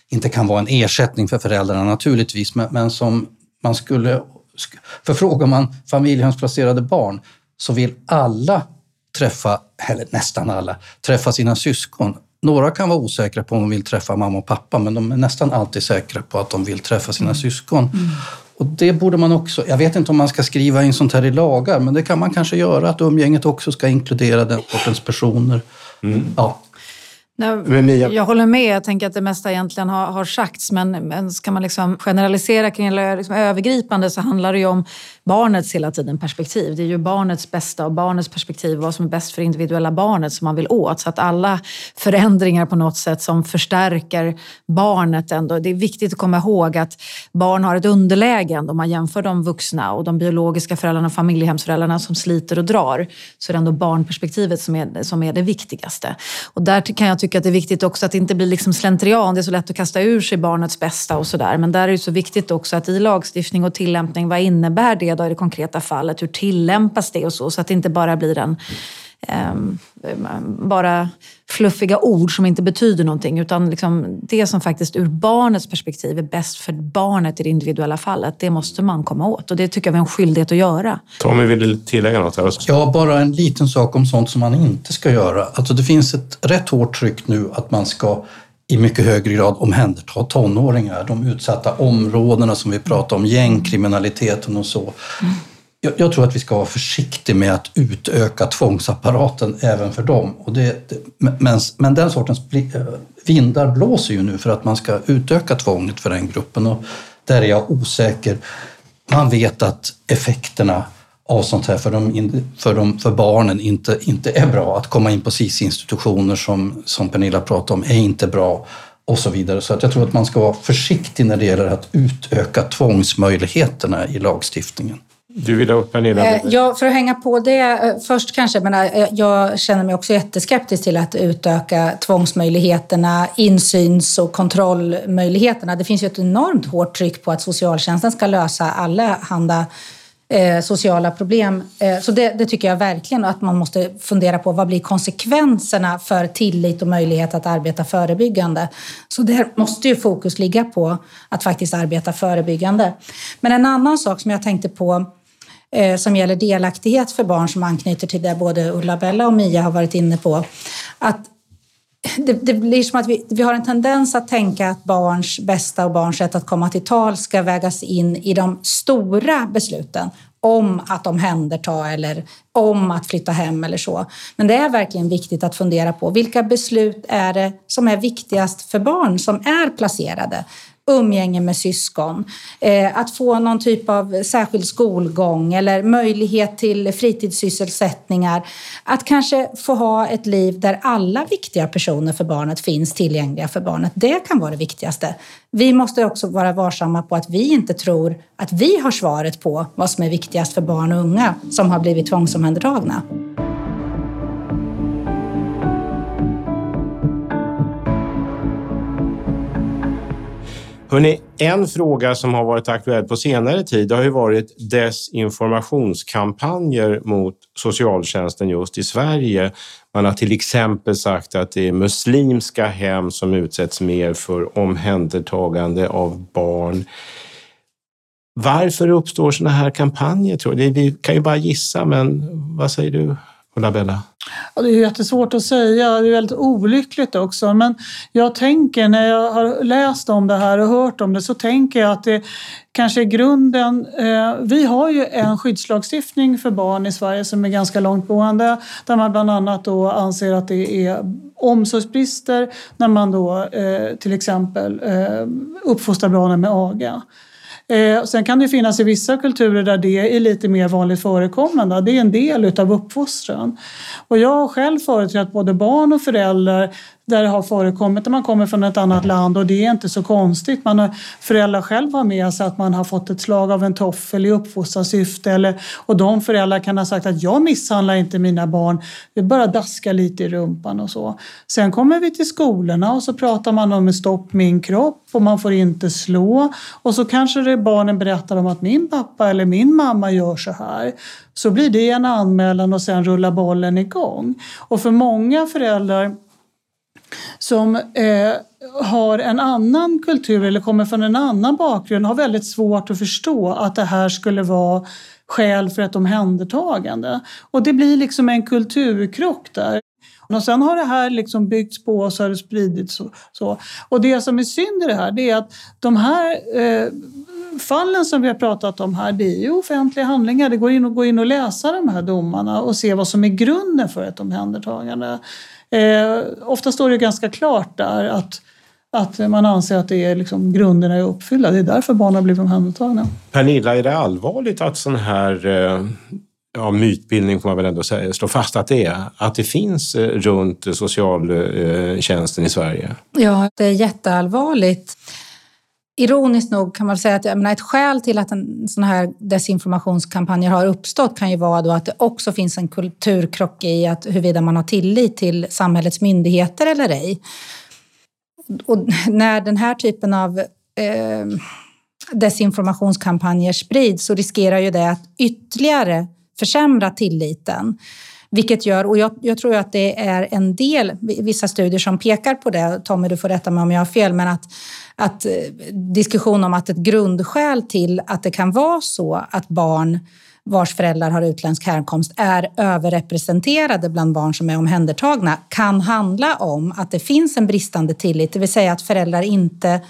inte kan vara en ersättning för föräldrarna naturligtvis, men, men som man skulle... För frågar man familjehemsplacerade barn så vill alla träffa, eller nästan alla, träffa sina syskon. Några kan vara osäkra på om de vill träffa mamma och pappa, men de är nästan alltid säkra på att de vill träffa sina mm. syskon. Mm. Och det borde man också, jag vet inte om man ska skriva in sånt här i lagar, men det kan man kanske göra, att umgänget också ska inkludera den sortens personer. Mm. Ja. Nej, jag håller med. Jag tänker att det mesta egentligen har, har sagts. Men, men ska man liksom generalisera kring eller liksom övergripande så handlar det ju om barnets hela tiden perspektiv. Det är ju barnets bästa och barnets perspektiv, vad som är bäst för individuella barnet som man vill åt. Så att alla förändringar på något sätt som förstärker barnet ändå. Det är viktigt att komma ihåg att barn har ett underläge om man jämför de vuxna och de biologiska föräldrarna och familjehemsföräldrarna som sliter och drar. Så är det ändå barnperspektivet som är, som är det viktigaste. Och där kan jag tycka att det är viktigt också att det inte blir liksom slentrian. Det är så lätt att kasta ur sig barnets bästa och sådär. Men där är det så viktigt också att i lagstiftning och tillämpning, vad innebär det då i det konkreta fallet? Hur tillämpas det och så? Så att det inte bara blir en bara fluffiga ord som inte betyder någonting. Utan liksom det som faktiskt ur barnets perspektiv är bäst för barnet i det individuella fallet, det måste man komma åt. Och det tycker jag vi har en skyldighet att göra. Tommy, vill du tillägga något? Här? Ja, bara en liten sak om sånt som man inte ska göra. Alltså det finns ett rätt hårt tryck nu att man ska i mycket högre grad omhänderta tonåringar. De utsatta områdena som vi pratar om, gängkriminaliteten och så. Mm. Jag, jag, tror att vi ska vara försiktiga med att utöka tvångsapparaten även för dem. Och det, det, men, men den sortens eh, vindar blåser ju nu för att man ska utöka tvånget för den gruppen och där är jag osäker. Man vet att effekterna av sånt här för, de, för, de, för barnen inte, inte är bra. Att komma in på SIS-institutioner som, som Pernilla pratade om är inte bra och så vidare. Så att jag tror att man ska vara försiktig när det gäller att utöka tvångsmöjligheterna i lagstiftningen. Du vill ha upp Pernilla? Eh, ja, för att hänga på det eh, först kanske. Men eh, jag känner mig också jätteskeptisk till att utöka tvångsmöjligheterna, insyns och kontrollmöjligheterna. Det finns ju ett enormt hårt tryck på att socialtjänsten ska lösa alla handa sociala problem. Så det, det, tycker jag verkligen att man måste fundera på. Vad blir konsekvenserna för tillit och möjlighet att arbeta förebyggande? Så där måste ju fokus ligga på att faktiskt arbeta förebyggande. Men en annan sak som jag tänkte på Eh, som gäller delaktighet för barn som anknyter till det både Ulla-Bella och Mia har varit inne på. Att det, det, blir som att vi, vi har en tendens att tänka att barns bästa och barns rätt att komma till tal ska vägas in i de stora besluten om att omhänderta eller om att flytta hem eller så. Men det är verkligen viktigt att fundera på vilka beslut är det som är viktigast för barn som är placerade? Umgänge med syskon, eh, att få någon typ av särskild skolgång eller möjlighet till fritidssysselsättningar. Att kanske få ha ett liv där alla viktiga personer för barnet finns tillgängliga för barnet. Det kan vara det viktigaste. Vi måste också vara varsamma på att vi inte tror att vi har svaret på vad som är viktigast för barn och unga som har blivit tvångsomhändertagna. Hörrni, en fråga som har varit aktuell på senare tid har ju varit desinformationskampanjer mot socialtjänsten just i Sverige. Man har till exempel sagt att det är muslimska hem som utsätts mer för omhändertagande av barn. Varför uppstår sådana här kampanjer? Tror jag? Vi kan ju bara gissa, men vad säger du, Ulla-Bella? Ja, det är jättesvårt att säga. Det är väldigt olyckligt också. Men jag tänker när jag har läst om det här och hört om det så tänker jag att det kanske är grunden. Eh, vi har ju en skyddslagstiftning för barn i Sverige som är ganska långtgående där man bland annat då anser att det är omsorgsbrister när man då eh, till exempel eh, uppfostrar barnen med aga. Eh, sen kan det finnas i vissa kulturer där det är lite mer vanligt förekommande. Det är en del utav uppfostran. Och jag har själv företrätt både barn och föräldrar där det har förekommit när man kommer från ett annat land och det är inte så konstigt. Man har, föräldrar själva har med sig att man har fått ett slag av en toffel i uppfostrarsyfte eller, och de föräldrar kan ha sagt att jag misshandlar inte mina barn, det bara daska lite i rumpan och så. Sen kommer vi till skolorna och så pratar man om stopp min kropp och man får inte slå och så kanske det barnen berättar om att min pappa eller min mamma gör så här. Så blir det en anmälan och sen rullar bollen igång. Och för många föräldrar som eh, har en annan kultur eller kommer från en annan bakgrund har väldigt svårt att förstå att det här skulle vara skäl för ett omhändertagande. Och det blir liksom en kulturkrock där. Och sen har det här liksom byggts på och så har det spridits. Och, så. Och det som är synd i det här det är att de här eh, fallen som vi har pratat om här, det är ju offentliga handlingar. Det går in att gå in och läsa de här domarna och se vad som är grunden för ett omhändertagande. Eh, ofta står det ganska klart där att att man anser att det är liksom, grunderna är uppfyllda. Det är därför barn har blivit omhändertagna. Pernilla, är det allvarligt att sån här eh, ja, mytbildning får man väl ändå säga, slå fast att det är, att det finns eh, runt socialtjänsten i Sverige? Ja, det är jätteallvarligt. Ironiskt nog kan man säga att menar, ett skäl till att en sån här desinformationskampanjer har uppstått kan ju vara då att det också finns en kulturkrock i att huruvida man har tillit till samhällets myndigheter eller ej. Och när den här typen av eh, desinformationskampanjer sprids så riskerar ju det att ytterligare försämra tilliten. Vilket gör, och jag, jag, tror att det är en del, vissa studier som pekar på det, Tommy du får rätta mig om jag har fel, men att, att eh, diskussion om att ett grundskäl till att det kan vara så att barn vars föräldrar har utländsk härkomst är överrepresenterade bland barn som är omhändertagna kan handla om att det finns en bristande tillit, det vill säga att föräldrar inte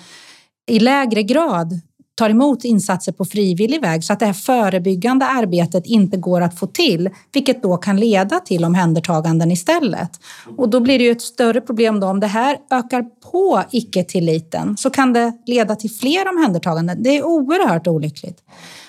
i lägre grad tar emot insatser på frivillig väg så att det här förebyggande arbetet inte går att få till, vilket då kan leda till omhändertaganden istället. Och då blir det ju ett större problem då om det här ökar på icke-tilliten så kan det leda till fler omhändertaganden. Det är oerhört olyckligt.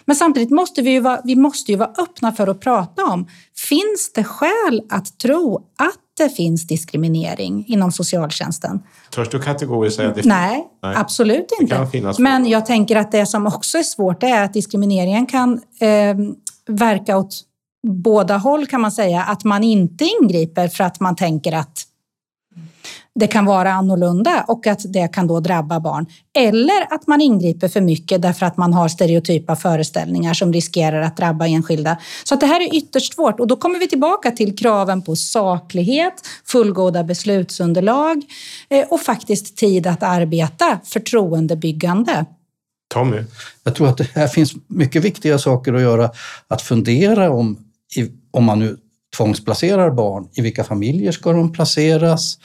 Men samtidigt måste vi ju vara, vi måste ju vara öppna för att prata om, finns det skäl att tro att det finns diskriminering inom socialtjänsten? Törs du kategoriskt säga det Nej, Nej, absolut inte. Men jag tänker att det som också är svårt är att diskrimineringen kan eh, verka åt båda håll kan man säga. Att man inte ingriper för att man tänker att det kan vara annorlunda och att det kan då drabba barn. Eller att man ingriper för mycket därför att man har stereotypa föreställningar som riskerar att drabba enskilda. Så att det här är ytterst svårt och då kommer vi tillbaka till kraven på saklighet, fullgoda beslutsunderlag eh, och faktiskt tid att arbeta förtroendebyggande. Tommy? Jag tror att det här finns mycket viktiga saker att göra. Att fundera om, om man nu tvångsplacerar barn. I vilka familjer ska de placeras?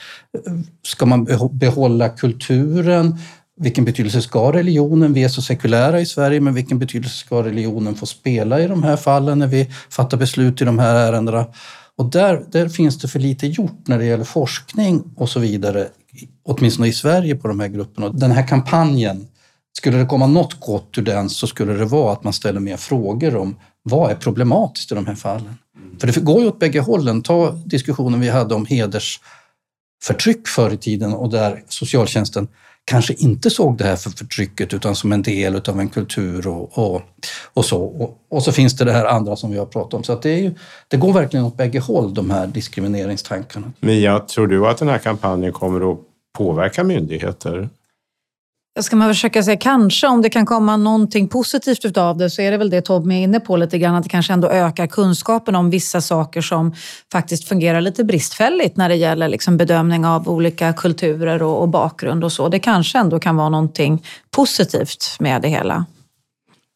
Ska man behålla kulturen? Vilken betydelse ska religionen, vi är så sekulära i Sverige, men vilken betydelse ska religionen få spela i de här fallen när vi fattar beslut i de här ärendena? Och där, där finns det för lite gjort när det gäller forskning och så vidare, åtminstone i Sverige på de här grupperna. Den här kampanjen, skulle det komma något gott ur den så skulle det vara att man ställer mer frågor om vad är problematiskt i de här fallen? För det går ju åt bägge hållen. Ta diskussionen vi hade om hedersförtryck förr i tiden och där socialtjänsten kanske inte såg det här för förtrycket utan som en del av en kultur och, och, och så. Och, och, så finns det det här andra som vi har pratat om. Så att det, är ju, det går verkligen åt bägge håll, de här diskrimineringstankarna. Mia, tror du att den här kampanjen kommer att påverka myndigheter? Ska man försöka säga kanske om det kan komma någonting positivt utav det så är det väl det Tobbe är inne på lite grann att det kanske ändå ökar kunskapen om vissa saker som faktiskt fungerar lite bristfälligt när det gäller liksom bedömning av olika kulturer och, och bakgrund och så. Det kanske ändå kan vara någonting positivt med det hela.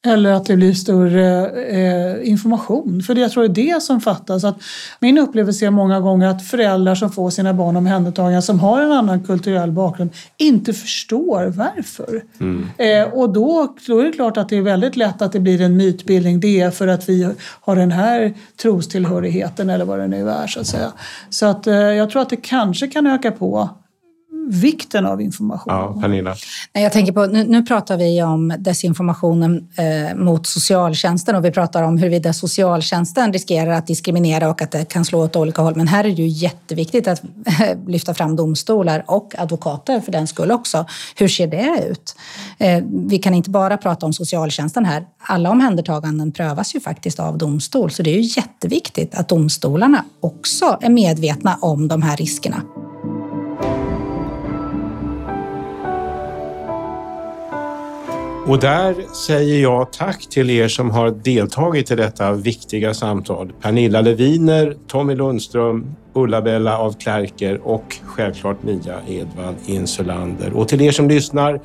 Eller att det blir större eh, information. För jag tror det är det som fattas. Att min upplevelse är många gånger att föräldrar som får sina barn omhändertagna som har en annan kulturell bakgrund inte förstår varför. Mm. Eh, och då, då är det klart att det är väldigt lätt att det blir en mytbildning. Det är för att vi har den här trostillhörigheten eller vad det nu är. Så att, säga. Så att eh, jag tror att det kanske kan öka på vikten av information. Ja, Pernilla? Jag tänker på, nu, nu pratar vi om desinformationen eh, mot socialtjänsten och vi pratar om huruvida socialtjänsten riskerar att diskriminera och att det kan slå åt olika håll. Men här är det ju jätteviktigt att lyfta fram domstolar och advokater för den skull också. Hur ser det ut? Eh, vi kan inte bara prata om socialtjänsten här. Alla omhändertaganden prövas ju faktiskt av domstol, så det är ju jätteviktigt att domstolarna också är medvetna om de här riskerna. Och där säger jag tack till er som har deltagit i detta viktiga samtal. Pernilla Leviner, Tommy Lundström, Ulla-Bella af Klerker och självklart Mia Edvard Insulander. Och till er som lyssnar,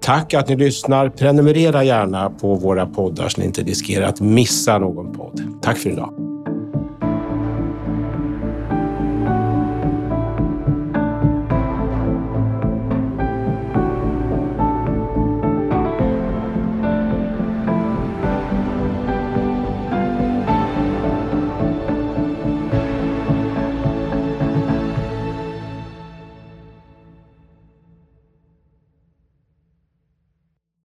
tack att ni lyssnar. Prenumerera gärna på våra poddar så ni inte riskerar att missa någon podd. Tack för idag.